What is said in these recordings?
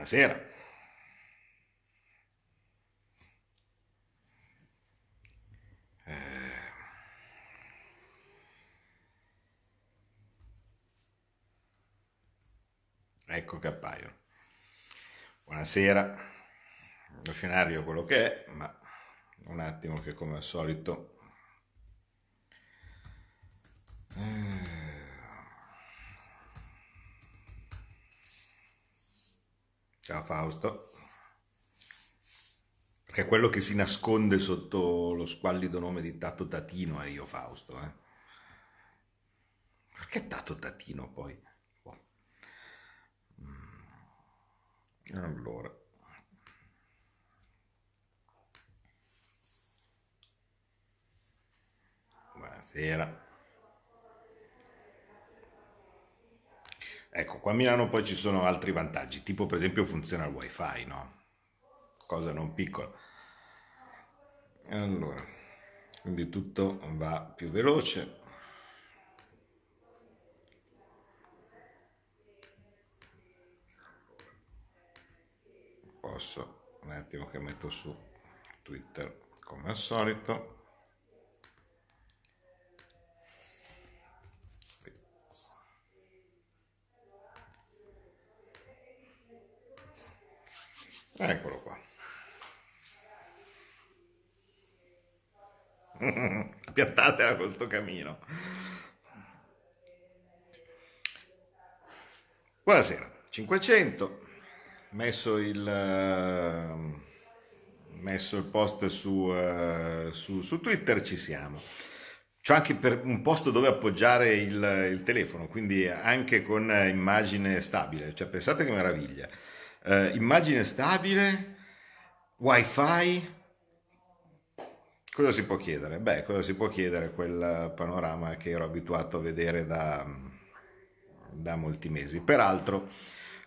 Buonasera. Eh, ecco che appaiono. Buonasera. Lo scenario è quello che è, ma un attimo che come al solito... Eh, Ciao Fausto. Perché quello che si nasconde sotto lo squallido nome di Tato Tatino è io Fausto. Eh? Perché Tato Tatino poi? Boh. Mm. Allora. Buonasera. Ecco, qua a Milano poi ci sono altri vantaggi, tipo per esempio funziona il wifi, no? Cosa non piccola. Allora, quindi tutto va più veloce. Posso un attimo che metto su Twitter come al solito. Eccolo qua. Piattatela con sto camino. Buonasera, 500, messo il, uh, messo il post su, uh, su, su, Twitter, ci siamo. C'ho anche un posto dove appoggiare il, il telefono, quindi anche con immagine stabile, cioè pensate che meraviglia eh, immagine stabile, wifi, cosa si può chiedere? Beh, cosa si può chiedere? Quel panorama che ero abituato a vedere da, da molti mesi. Peraltro,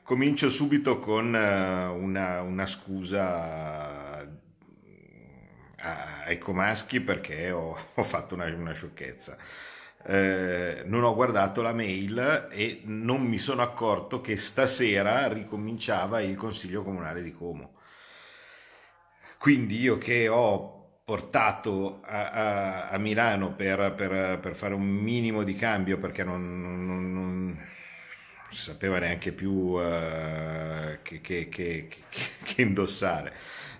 comincio subito con eh, una, una scusa ai comaschi perché ho, ho fatto una, una sciocchezza eh, non ho guardato la mail e non mi sono accorto che stasera ricominciava il Consiglio Comunale di Como. Quindi io che ho portato a, a, a Milano per, per, per, fare un minimo di cambio perché non, non, non si sapeva neanche più uh, che, che, che, che indossare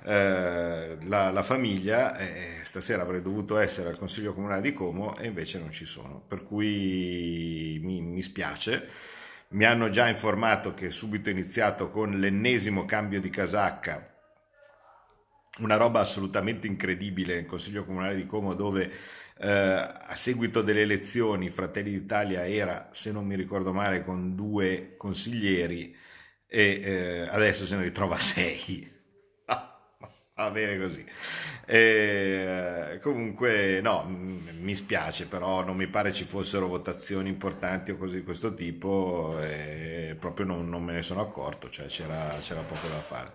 eh, la, la, famiglia, eh, stasera avrei dovuto essere al Consiglio Comunale di Como e invece non ci sono, per cui mi, mi spiace. Mi hanno già informato che è subito iniziato con l'ennesimo cambio di casacca, una roba assolutamente incredibile nel Consiglio Comunale di Como dove eh, a seguito delle elezioni Fratelli d'Italia era, se non mi ricordo male, con due consiglieri e eh, adesso se ne ritrova sei Va bene così. E, comunque, no, mi spiace, però non mi pare ci fossero votazioni importanti o cose di questo tipo, e proprio non, non me ne sono accorto, cioè c'era, c'era poco da fare.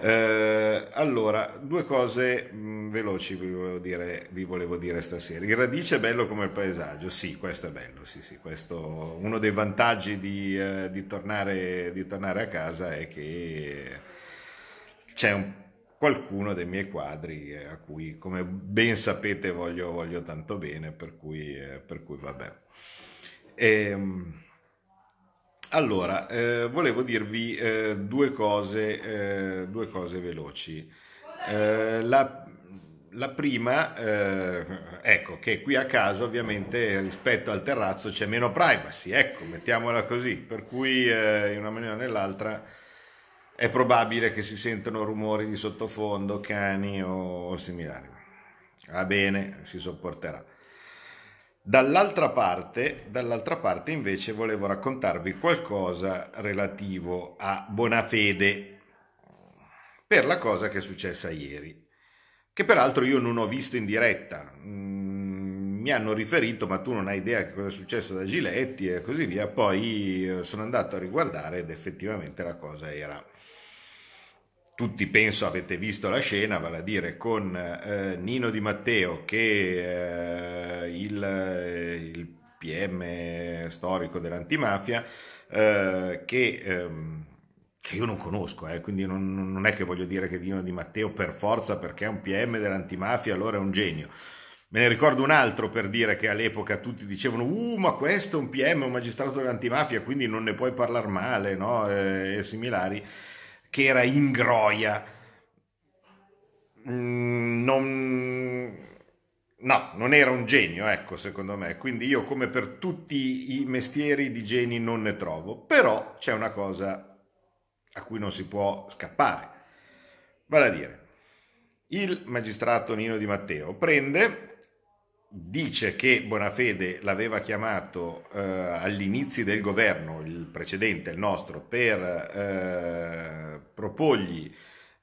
Eh, allora, due cose mh, veloci vi volevo, dire, vi volevo, dire, stasera. Il radice è bello come il paesaggio, sì, questo è bello, sì, sì, questo, uno dei vantaggi di, eh, di, tornare, di tornare a casa è che c'è un qualcuno dei miei quadri eh, a cui, come ben sapete, voglio, voglio tanto bene, per cui, eh, per cui vabbè. E, ehm, allora, eh, volevo dirvi eh, due, cose, eh, due cose veloci. Eh, la, la, prima, ecco, che qui a casa ovviamente rispetto al terrazzo c'è meno privacy, ecco, mettiamola così, per cui in una maniera o nell'altra è probabile che si sentano rumori di sottofondo, cani o similari. Va bene, si sopporterà. Dall'altra parte, dall'altra parte invece volevo raccontarvi qualcosa relativo a Bonafede per la cosa che è successa ieri, che peraltro io non ho visto in diretta. Mm, mi hanno riferito, ma tu non hai idea che cosa è successo da Giletti e così via. Poi eh, sono andato a riguardare ed effettivamente la cosa era tutti penso avete visto la scena, vale a dire con eh, Nino Di Matteo che eh, il, il, PM storico dell'antimafia eh, che ehm, che io non conosco, eh, quindi non, non, è che voglio dire che Dino Di Matteo per forza perché è un PM dell'antimafia allora è un genio. Me ne ricordo un altro per dire che all'epoca tutti dicevano uh ma questo è un PM, un magistrato dell'antimafia, quindi non ne puoi parlare male, no? Eh, e similari, che era in Groia. Mm, non... No, non era un genio, ecco, secondo me. Quindi io, come per tutti i mestieri di geni, non ne trovo. Però c'è una cosa a cui non si può scappare. Vale a dire, il magistrato Nino Di Matteo prende, dice che Bonafede l'aveva chiamato eh, agli del governo, il precedente, il nostro, per eh, proporgli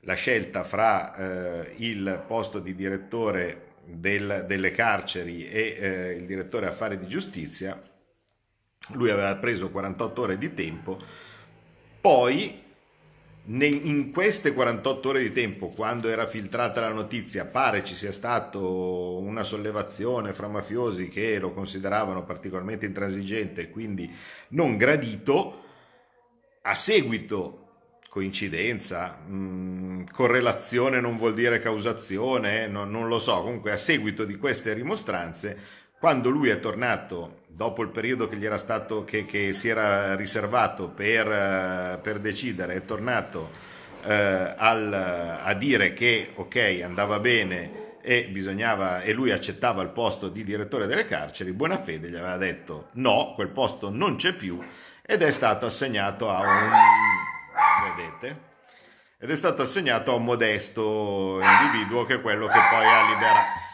la scelta fra eh, il posto di direttore del, delle carceri e eh, il direttore affari di giustizia. Lui aveva preso 48 ore di tempo, poi in queste 48 ore di tempo, quando era filtrata la notizia, pare ci sia stata una sollevazione fra mafiosi che lo consideravano particolarmente intransigente e quindi non gradito. A seguito, coincidenza, mh, mm, correlazione non vuol dire causazione, no, non lo so, comunque a seguito di queste rimostranze, quando lui è tornato dopo il periodo che gli era stato che, che si era riservato per, eh, per decidere è tornato eh, al, a dire che ok andava bene e bisognava e lui accettava il posto di direttore delle carceri Buonafede gli aveva detto no quel posto non c'è più ed è stato assegnato a un vedete? Ed è stato assegnato a un modesto individuo che è quello che poi ha liberato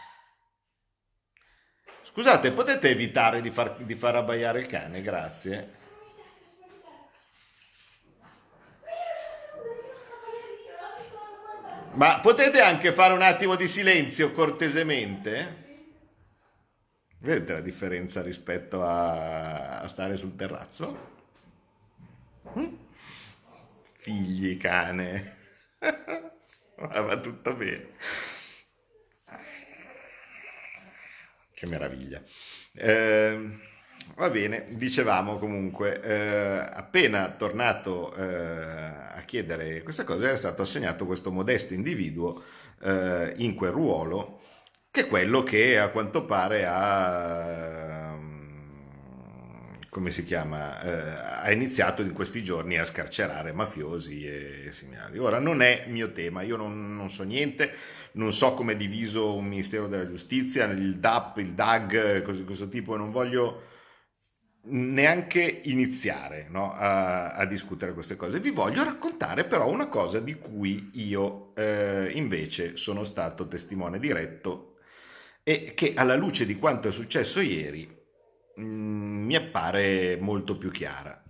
Scusate, potete evitare di far, di far abbaiare il cane? Grazie. Ma potete anche fare un attimo di silenzio cortesemente? Vedete la differenza rispetto a, a stare sul terrazzo? Hm? Figli, cane. Va tutto bene. Che meraviglia. Eh, va bene, dicevamo comunque, eh, appena tornato eh, a chiedere questa cosa, era stato assegnato questo modesto individuo eh, in quel ruolo, che è quello che a quanto pare ha come si chiama, eh, ha iniziato in questi giorni a scarcerare mafiosi e similari. Ora non è mio tema, io non, non so niente, non so come è diviso un Ministero della Giustizia, il DAP, il DAG, così questo tipo, non voglio neanche iniziare no, a, a, discutere queste cose. Vi voglio raccontare però una cosa di cui io eh, invece sono stato testimone diretto e che alla luce di quanto è successo ieri Mm, mi appare molto più chiara.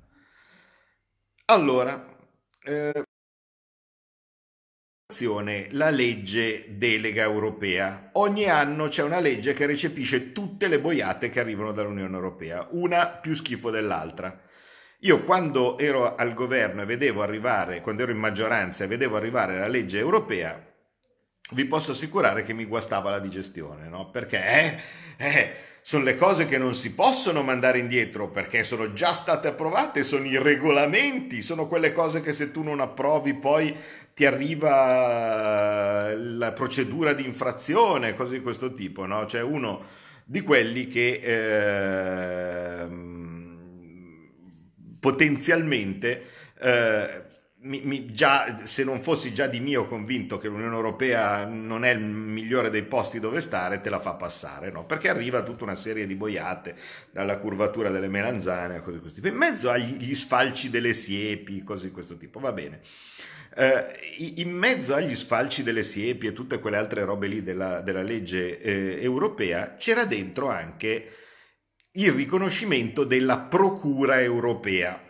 Allora, eh, la legge delega europea. Ogni anno c'è una legge che recepisce tutte le boiate che arrivano dall'Unione Europea, una più schifo dell'altra. Io quando ero al governo e vedevo arrivare, quando ero in maggioranza e vedevo arrivare la legge europea, vi posso assicurare che mi guastava la digestione, no? Perché eh, eh, sono le cose che non si possono mandare indietro perché sono già state approvate, sono i regolamenti, sono quelle cose che se tu non approvi poi ti arriva la procedura di infrazione, cose di questo tipo, no? Cioè uno di quelli che eh, potenzialmente eh, mi, mi, già, se non fossi già di mio convinto che l'Unione Europea non è il migliore dei posti dove stare, te la fa passare, no? Perché arriva tutta una serie di boiate, dalla curvatura delle melanzane, cose di questo tipo, in mezzo agli sfalci delle siepi, cose di questo tipo, va bene. Eh, in mezzo agli sfalci delle siepi e tutte quelle altre robe lì della, della legge eh, europea, c'era dentro anche il riconoscimento della Procura europea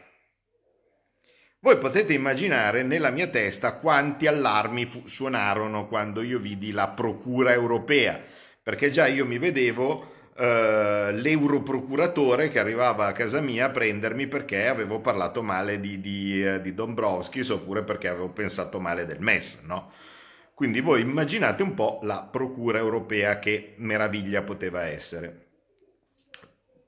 voi potete immaginare nella mia testa quanti allarmi fu- suonarono quando io vidi la Procura europea, perché già io mi vedevo Uh, l'europrocuratore che arrivava a casa mia a prendermi perché avevo parlato male di, di, uh, di Dombrovskis oppure perché avevo pensato male del MES, no? Quindi voi immaginate un po' la procura europea che meraviglia poteva essere.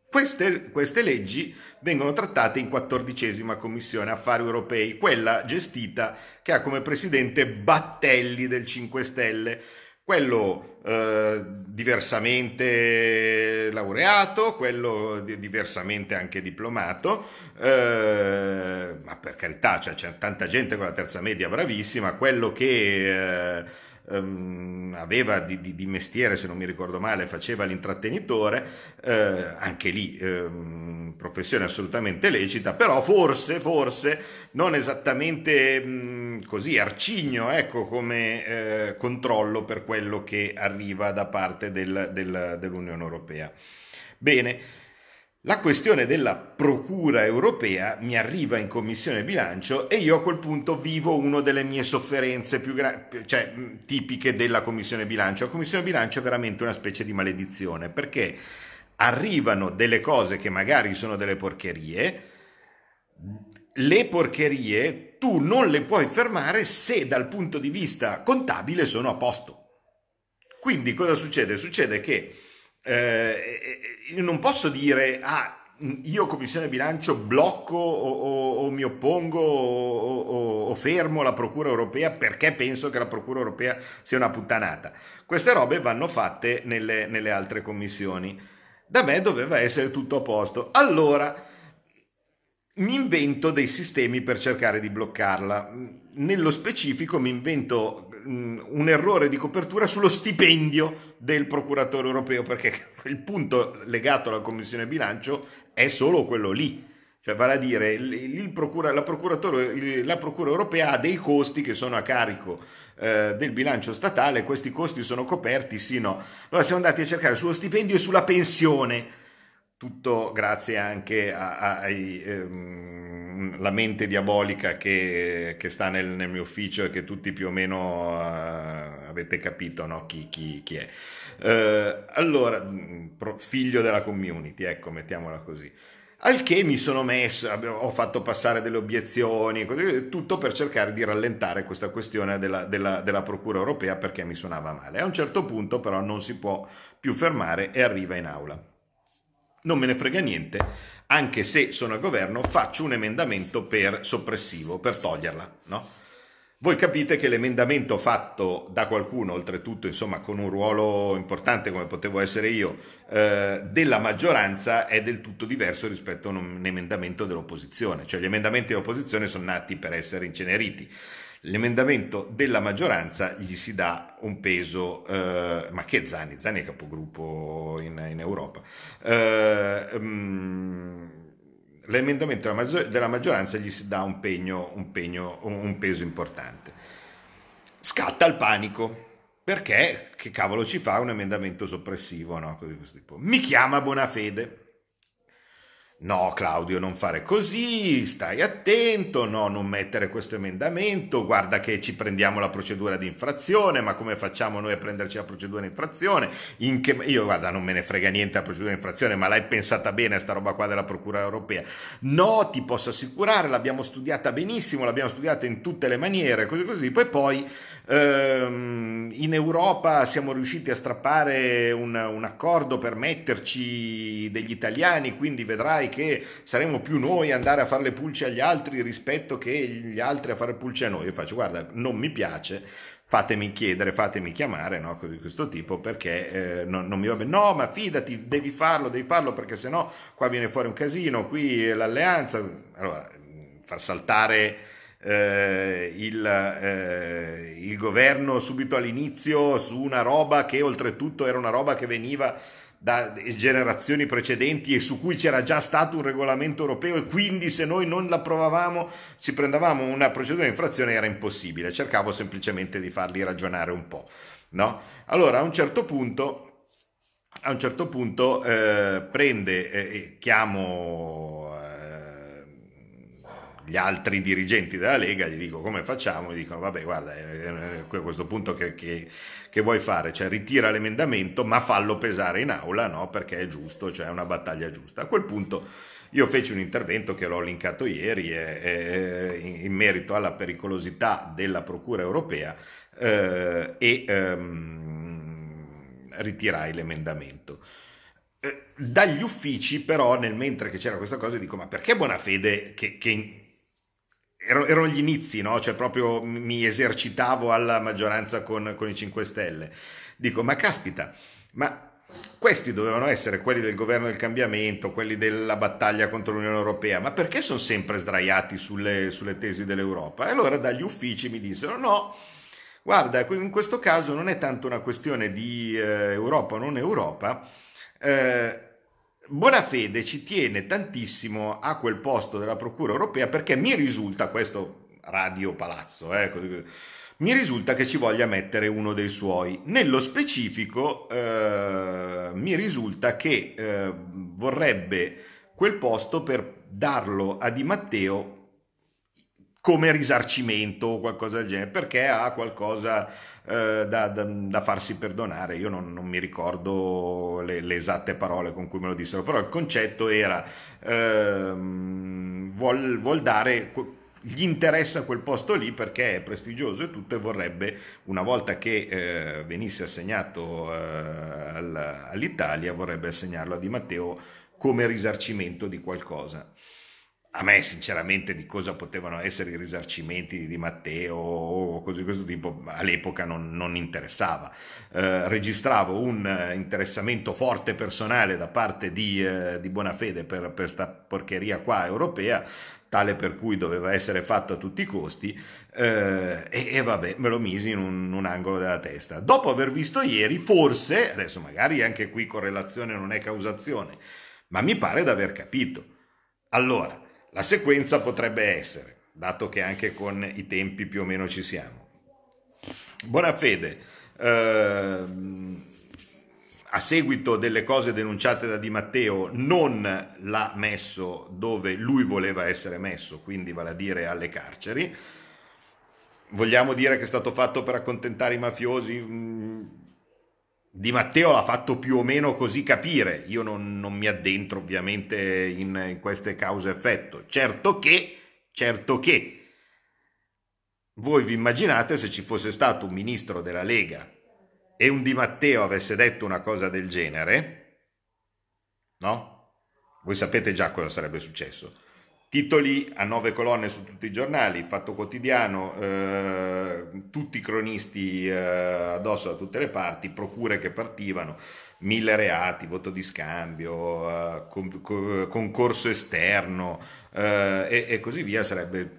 Queste, queste, leggi vengono trattate in quattordicesima commissione affari europei, quella gestita che ha come presidente Battelli del 5 Stelle, quello eh, diversamente laureato, quello di, diversamente anche diplomato, eh, ma per carità cioè, c'è tanta gente con la terza media bravissima, quello che... Eh, ehm, aveva di, di, di, mestiere, se non mi ricordo male, faceva l'intrattenitore, eh, anche lì ehm, professione assolutamente lecita, però forse, forse non esattamente mh, così arcigno ecco, come eh, controllo per quello che arriva da parte del, del, dell'Unione Europea. Bene, la questione della procura europea mi arriva in commissione bilancio e io a quel punto vivo una delle mie sofferenze più gra- cioè, tipiche della commissione bilancio. La commissione bilancio è veramente una specie di maledizione perché arrivano delle cose che magari sono delle porcherie, le porcherie tu non le puoi fermare se dal punto di vista contabile sono a posto. Quindi cosa succede? Succede che eh, non posso dire, ah, io commissione bilancio blocco o, o, o mi oppongo o, o, fermo la Procura europea perché penso che la Procura europea sia una puttanata. Queste robe vanno fatte nelle, nelle altre commissioni. Da me doveva essere tutto a posto. Allora mi invento dei sistemi per cercare di bloccarla. Nello specifico mi invento un errore di copertura sullo stipendio del procuratore europeo, perché il punto legato alla commissione bilancio è solo quello lì. Cioè, vale a dire, il, il procura, la, la, Procura europea ha dei costi che sono a carico eh, del bilancio statale, questi costi sono coperti, sì no. Allora siamo andati a cercare sullo stipendio e sulla pensione, tutto grazie anche alla ehm, mente diabolica che, che sta nel, nel, mio ufficio e che tutti più o meno uh, avete capito no? chi, chi, chi, è. Uh, allora, figlio della community, ecco, mettiamola così. Al che mi sono messo, ho fatto passare delle obiezioni, tutto per cercare di rallentare questa questione della, della, della, Procura europea perché mi suonava male. A un certo punto però non si può più fermare e arriva in aula non me ne frega niente, anche se sono al governo, faccio un emendamento per soppressivo, per toglierla, no? Voi capite che l'emendamento fatto da qualcuno, oltretutto insomma con un ruolo importante come potevo essere io, eh, della maggioranza è del tutto diverso rispetto a un emendamento dell'opposizione, cioè gli emendamenti dell'opposizione sono nati per essere inceneriti l'emendamento della maggioranza gli si dà un peso, eh, ma che Zani? Zani è capogruppo in, in Europa. Eh, um, l'emendamento della, maggioranza gli si dà un, pegno, un, pegno, un peso importante. Scatta il panico. Perché? Che cavolo ci fa un emendamento soppressivo? No? Mi chiama Bonafede No Claudio, non fare così, stai attento, no, non mettere questo emendamento, guarda che ci prendiamo la procedura di infrazione, ma come facciamo noi a prenderci la procedura di infrazione? In che... Io guarda, non me ne frega niente la procedura di infrazione, ma l'hai pensata bene sta roba qua della Procura Europea? No, ti posso assicurare, l'abbiamo studiata benissimo, l'abbiamo studiata in tutte le maniere, così così, poi poi ehm, in Europa siamo riusciti a strappare un, un accordo per metterci degli italiani, quindi vedrai che saremo più noi a andare a fare le pulce agli altri rispetto che gli altri a fare pulce a noi. Io faccio, guarda, non mi piace, fatemi chiedere, fatemi chiamare, no? di questo tipo, perché eh, non, non, mi va bene. No, ma fidati, devi farlo, devi farlo, perché sennò qua viene fuori un casino, qui l'alleanza. Allora, far saltare eh, il, eh, il governo subito all'inizio su una roba che oltretutto era una roba che veniva da generazioni precedenti e su cui c'era già stato un regolamento europeo e quindi se noi non l'approvavamo ci prendevamo una procedura di infrazione era impossibile, cercavo semplicemente di farli ragionare un po'. No? Allora a un certo punto a un certo punto eh, prende, eh, chiamo gli altri dirigenti della Lega, gli dico come facciamo, gli dicono vabbè guarda, a questo punto che, che, che, vuoi fare? Cioè ritira l'emendamento ma fallo pesare in aula, no? Perché è giusto, cioè è una battaglia giusta. A quel punto io feci un intervento che l'ho linkato ieri eh, eh, in merito alla pericolosità della Procura europea eh, e ehm, ritirai l'emendamento. eh, dagli uffici però nel mentre che c'era questa cosa dico ma perché Bonafede che, che erano gli inizi, no? cioè proprio mi esercitavo alla maggioranza con, con i 5 Stelle. Dico, ma caspita, ma questi dovevano essere quelli del governo del cambiamento, quelli della battaglia contro l'Unione Europea, ma perché sono sempre sdraiati sulle, sulle tesi dell'Europa? E allora dagli uffici mi dissero no, guarda, in questo caso non è tanto una questione di eh, Europa o non Europa, eh, Bonafede ci tiene tantissimo a quel posto della Procura europea perché mi risulta, questo radio palazzo, eh, mi risulta che ci voglia mettere uno dei suoi. Nello specifico eh, mi risulta che eh, vorrebbe quel posto per darlo a Di Matteo come risarcimento o qualcosa del genere, perché ha qualcosa eh, da, da, da, farsi perdonare. Io non, non mi ricordo le, le, esatte parole con cui me lo dissero, però il concetto era ehm, vuol, vuol dare gli interessa quel posto lì perché è prestigioso e tutto e vorrebbe, una volta che eh, venisse assegnato eh, all'Italia, vorrebbe assegnarlo a Di Matteo come risarcimento di qualcosa a me sinceramente di cosa potevano essere i risarcimenti di Matteo o cose di questo tipo all'epoca non, non interessava. Eh, registravo un eh, interessamento forte personale da parte di, eh, di Bonafede per questa porcheria qua europea, tale per cui doveva essere fatto a tutti i costi eh, e, e, vabbè me lo misi in un, un, angolo della testa. Dopo aver visto ieri, forse, adesso magari anche qui correlazione non è causazione, ma mi pare di aver capito. Allora, la sequenza potrebbe essere, dato che anche con i tempi più o meno ci siamo. Buona fede, eh, a seguito delle cose denunciate da Di Matteo, non l'ha messo dove lui voleva essere messo, quindi vale a dire alle carceri. Vogliamo dire che è stato fatto per accontentare i mafiosi? Di Matteo l'ha fatto più o meno così capire, io non, non mi addentro ovviamente in, in queste cause-effetto. Certo che, certo che, voi vi immaginate se ci fosse stato un ministro della Lega e un Di Matteo avesse detto una cosa del genere, no? Voi sapete già cosa sarebbe successo Titoli a nove colonne su tutti i giornali, Fatto Quotidiano, eh, tutti i cronisti eh, addosso da tutte le parti, procure che partivano, mille reati, voto di scambio, eh, con, concorso esterno eh, e, e così via, sarebbe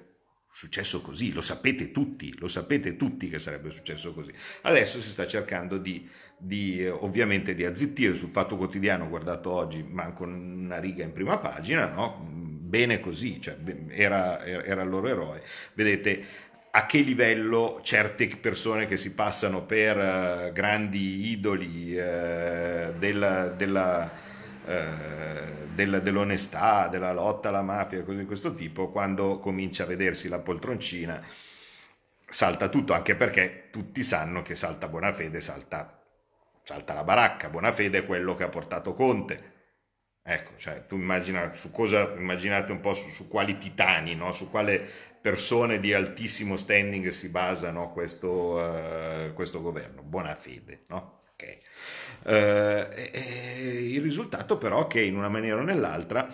successo così, lo sapete tutti, lo sapete tutti che sarebbe successo così. Adesso si sta cercando di, di ovviamente di azzittire sul Fatto Quotidiano, guardato oggi, manco una riga in prima pagina, no? Bene così, cioè, era, era il loro eroe. Vedete a che livello certe persone che si passano per uh, grandi idoli uh, della, della, uh, della, dell'onestà, della lotta alla mafia, cose di questo tipo, quando comincia a vedersi la poltroncina, salta tutto, anche perché tutti sanno che salta Bonafede, salta, salta la baracca. Bonafede è quello che ha portato Conte Ecco, cioè, tu immagina su cosa, immaginate un po' su, su quali titani, no? su quale persone di altissimo standing si basa no? questo, uh, questo, governo. Buona fede, no? Okay. Uh, e, il risultato però è che in una maniera o nell'altra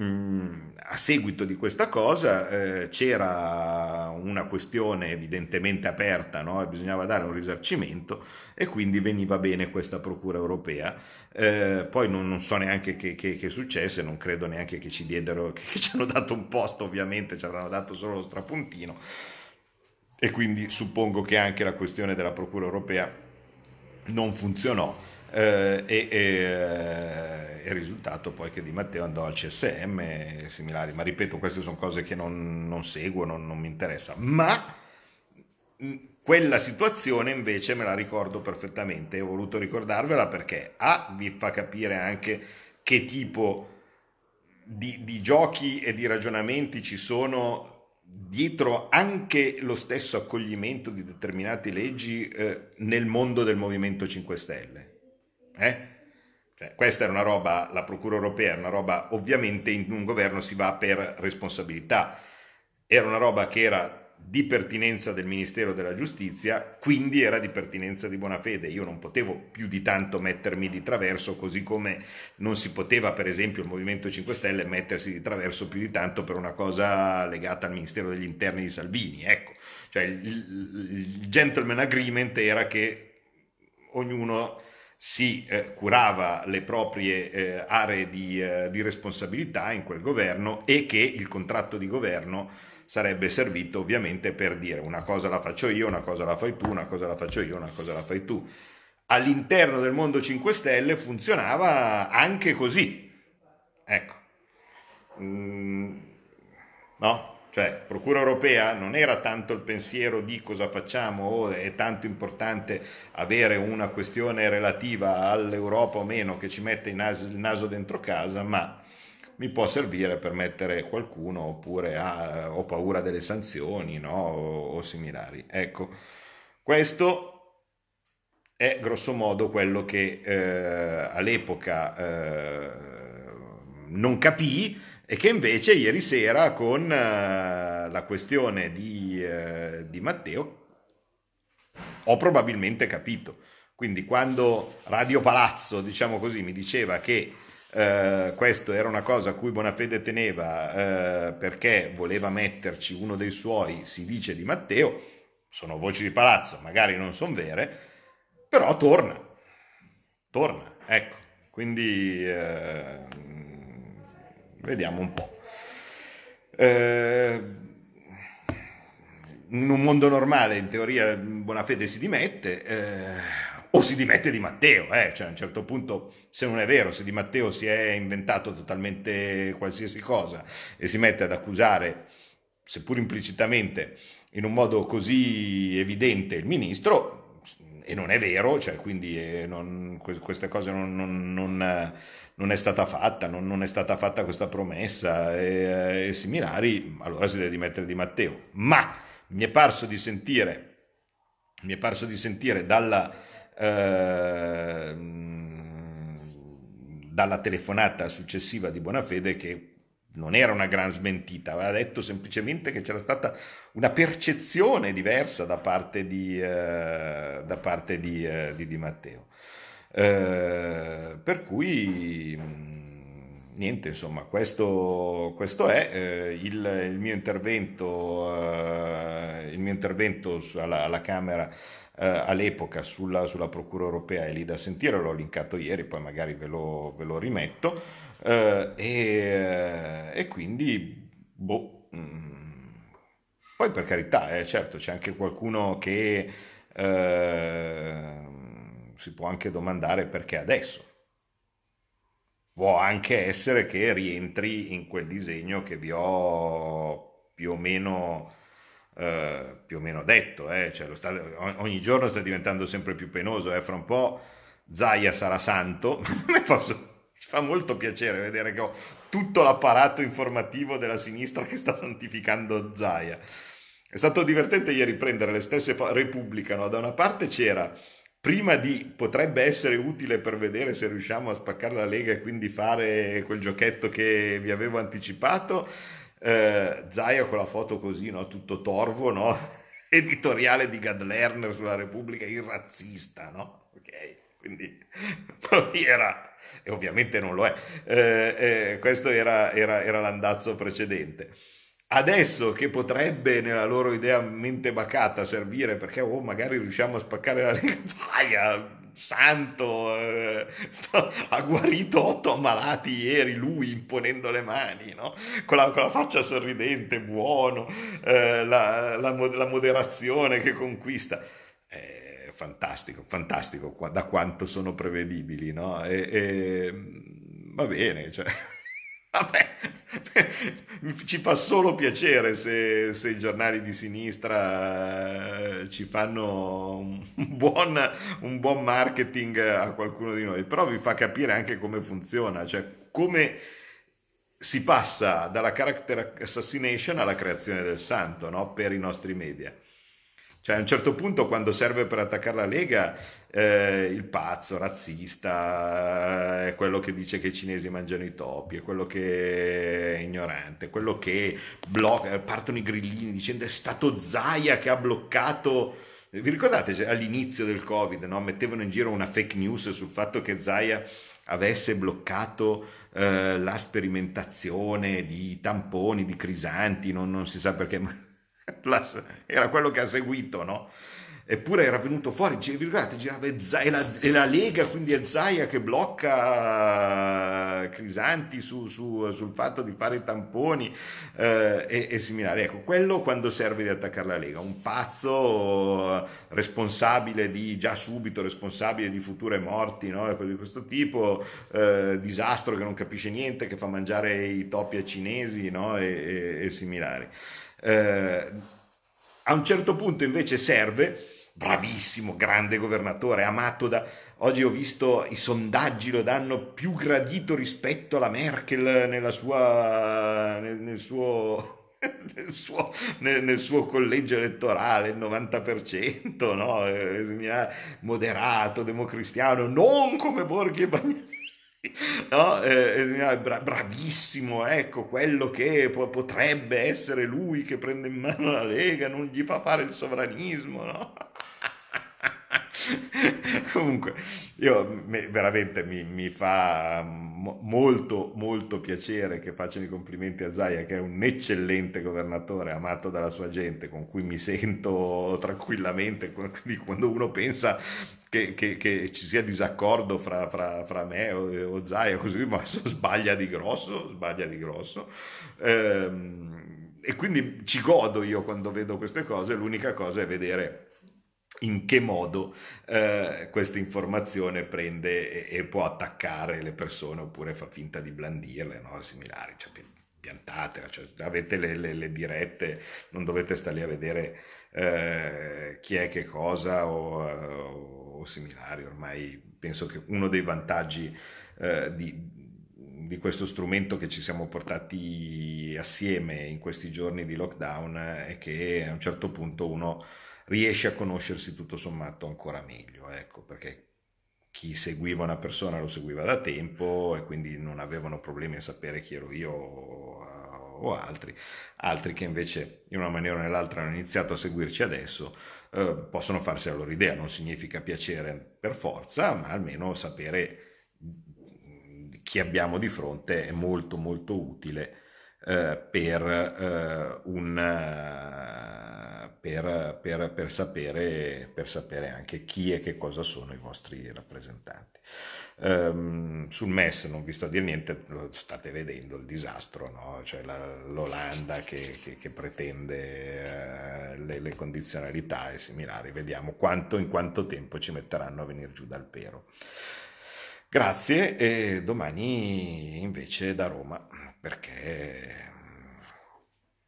Mm, a seguito di questa cosa eh, c'era una questione evidentemente aperta, no? bisognava dare un risarcimento e quindi veniva bene questa procura europea. Eh, poi non, non, so neanche che, che, che successe, non credo neanche che ci diedero, che ci hanno dato un posto, ovviamente ci avranno dato solo lo strapuntino. E quindi suppongo che anche la questione della procura europea non funzionò eh, e, e, eh, il risultato poi che Di Matteo andò al CSM e similari, ma ripeto queste sono cose che non, non seguo, non, non mi interessa, ma quella situazione invece me la ricordo perfettamente, ho voluto ricordarvela perché A vi fa capire anche che tipo di, di giochi e di ragionamenti ci sono dietro anche lo stesso accoglimento di determinate leggi eh, nel mondo del Movimento 5 Stelle. Eh? Cioè, questa era una roba, la Procura europea una roba, ovviamente in un governo si va per responsabilità, era una roba che era di pertinenza del Ministero della Giustizia, quindi era di pertinenza di buona fede. Io non potevo più di tanto mettermi di traverso, così come non si poteva, per esempio, il Movimento 5 Stelle mettersi di traverso più di tanto per una cosa legata al Ministero degli Interni di Salvini. Ecco, cioè il, gentleman agreement era che ognuno si eh, curava le proprie eh, aree di, eh, di responsabilità in quel governo e che il contratto di governo sarebbe servito ovviamente per dire una cosa la faccio io, una cosa la fai tu, una cosa la faccio io, una cosa la fai tu. All'interno del mondo 5 Stelle funzionava anche così. Ecco. Mm, no? Cioè, Procura europea non era tanto il pensiero di cosa facciamo o è tanto importante avere una questione relativa all'Europa o meno che ci mette il naso, il naso dentro casa, ma mi può servire per mettere qualcuno oppure ha, ho paura delle sanzioni no? o, o similari. Ecco, questo è grosso modo quello che eh, all'epoca eh, non capii e che invece ieri sera con eh, la questione di, eh, di Matteo ho probabilmente capito. Quindi quando Radio Palazzo, diciamo così, mi diceva che eh, questo era una cosa a cui Bonafede teneva eh, perché voleva metterci uno dei suoi, si dice di Matteo, sono voci di palazzo, magari non sono vere, però torna, torna, ecco, quindi eh, vediamo un po'. Eh, in un mondo normale, in teoria, Bonafede si dimette eh, o si dimette di Matteo, eh? cioè a un certo punto se non è vero, se di Matteo si è inventato totalmente qualsiasi cosa e si mette ad accusare, seppur implicitamente, in un modo così evidente il ministro, e non è vero, cioè quindi eh, non, queste cose non, non, non, non, è stata fatta, non, è stata fatta questa promessa e, e similari, allora si deve dimettere di Matteo. Ma mi è parso di sentire, mi è parso di sentire dalla Ehm, dalla telefonata successiva di Bonafede che non era una gran smentita, aveva detto semplicemente che c'era stata una percezione diversa da parte di, eh, da parte di, eh, di, di Matteo. Eh, per cui mm, niente, insomma, questo, questo è eh, il, il, mio intervento, eh, il mio intervento alla, alla Camera eh, all'epoca sulla, sulla, Procura Europea è lì da sentire, l'ho linkato ieri, poi magari ve lo, ve lo rimetto, eh, e, eh, e, quindi, boh, mh. Mm, poi per carità, eh, certo, c'è anche qualcuno che eh, si può anche domandare perché adesso. Può anche essere che rientri in quel disegno che vi ho più o meno eh, più o meno detto, eh? cioè sta, ogni giorno sta diventando sempre più penoso, eh? fra un po' Zaia sarà santo, mi fa, fa molto piacere vedere che ho tutto l'apparato informativo della sinistra che sta santificando Zaia. È stato divertente ieri prendere le stesse Repubblica, no? da una parte c'era prima di potrebbe essere utile per vedere se riusciamo a spaccare la Lega e quindi fare quel giochetto che vi avevo anticipato eh, Zaia con la foto così, no? tutto torvo, no? editoriale di Gad Lerner sulla Repubblica, il razzista, no? Ok, quindi era, e ovviamente non lo è, eh, eh, questo era, era, era l'andazzo precedente. Adesso che potrebbe nella loro idea mente bacata servire perché oh, magari riusciamo a spaccare la Lega, santo, eh, ha guarito otto ammalati ieri lui imponendo le mani, no? con, la, con, la, faccia sorridente, buono, eh, la, la, la, moderazione che conquista. È fantastico, fantastico da quanto sono prevedibili, no? E, e, va bene, cioè... Vabbè, ci fa solo piacere se, se, i giornali di sinistra eh, ci fanno un buon, un buon, marketing a qualcuno di noi, però vi fa capire anche come funziona, cioè come si passa dalla character assassination alla creazione del santo no? per i nostri media. Cioè a un certo punto quando serve per attaccare la Lega, eh, il pazzo, razzista, è quello che dice che i cinesi mangiano i topi, è quello che è ignorante, è quello che blocca, partono i grillini dicendo è stato Zaia che ha bloccato... Vi ricordate all'inizio del Covid, no? mettevano in giro una fake news sul fatto che Zaia avesse bloccato eh, la sperimentazione di tamponi, di crisanti, non, non si sa perché, ma era quello che ha seguito, no? Eppure era venuto fuori, ricordate, girava e la, e la Lega, quindi è Zaia che blocca Crisanti su, su, sul fatto di fare i tamponi eh, e, e, similari. Ecco, quello quando serve di attaccare la Lega, un pazzo responsabile di, già subito, responsabile di future morti, no? Ecco, di questo tipo, eh, disastro che non capisce niente, che fa mangiare i topi ai cinesi no? e, e, e similari. Eh, a un certo punto invece serve, bravissimo, grande governatore, amato da... Oggi ho visto i sondaggi lo danno più gradito rispetto alla Merkel nella sua, nel, nel suo nel suo, nel, nel suo, collegio elettorale il 90%, no? Eh, moderato, democristiano, non come Borghi e Bagnani No? Eh, bravissimo, ecco, quello che potrebbe essere lui che prende in mano la Lega, non gli fa fare il sovranismo, no? Comunque, io veramente mi, mi fa molto, molto piacere che facciano i complimenti a Zaia, che è un eccellente governatore, amato dalla sua gente, con cui mi sento tranquillamente. Quando uno pensa che, che, che ci sia disaccordo fra, fra, fra me o, o Zaia, così, ma sbaglia di grosso, sbaglia di grosso. Ehm, e quindi ci godo io quando vedo queste cose, l'unica cosa è vedere in che modo eh, questa informazione prende e, e, può attaccare le persone oppure fa finta di blandirle, no? similari, cioè piantatela, cioè, avete le, le, le, dirette, non dovete stare lì a vedere eh, chi è che cosa o, o, o, similari, ormai penso che uno dei vantaggi eh, di, di questo strumento che ci siamo portati assieme in questi giorni di lockdown è che a un certo punto uno riesce a conoscersi tutto sommato ancora meglio, ecco, perché chi seguiva una persona lo seguiva da tempo e quindi non avevano problemi a sapere chi ero io o altri, altri che invece in una maniera o nell'altra hanno iniziato a seguirci adesso, eh, possono farsi la loro idea, non significa piacere per forza, ma almeno sapere chi abbiamo di fronte è molto molto utile eh, per eh, un per, per, per, sapere, per sapere anche chi e che cosa sono i vostri rappresentanti. Um, sul MES non vi sto a dire niente, state vedendo il disastro, no? cioè la, l'Olanda che, che, che pretende uh, le, le, condizionalità e similari, vediamo quanto, in quanto tempo ci metteranno a venire giù dal pero. Grazie e domani invece da Roma perché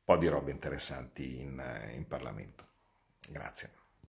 po' di robe interessanti in, in Parlamento. Grazie.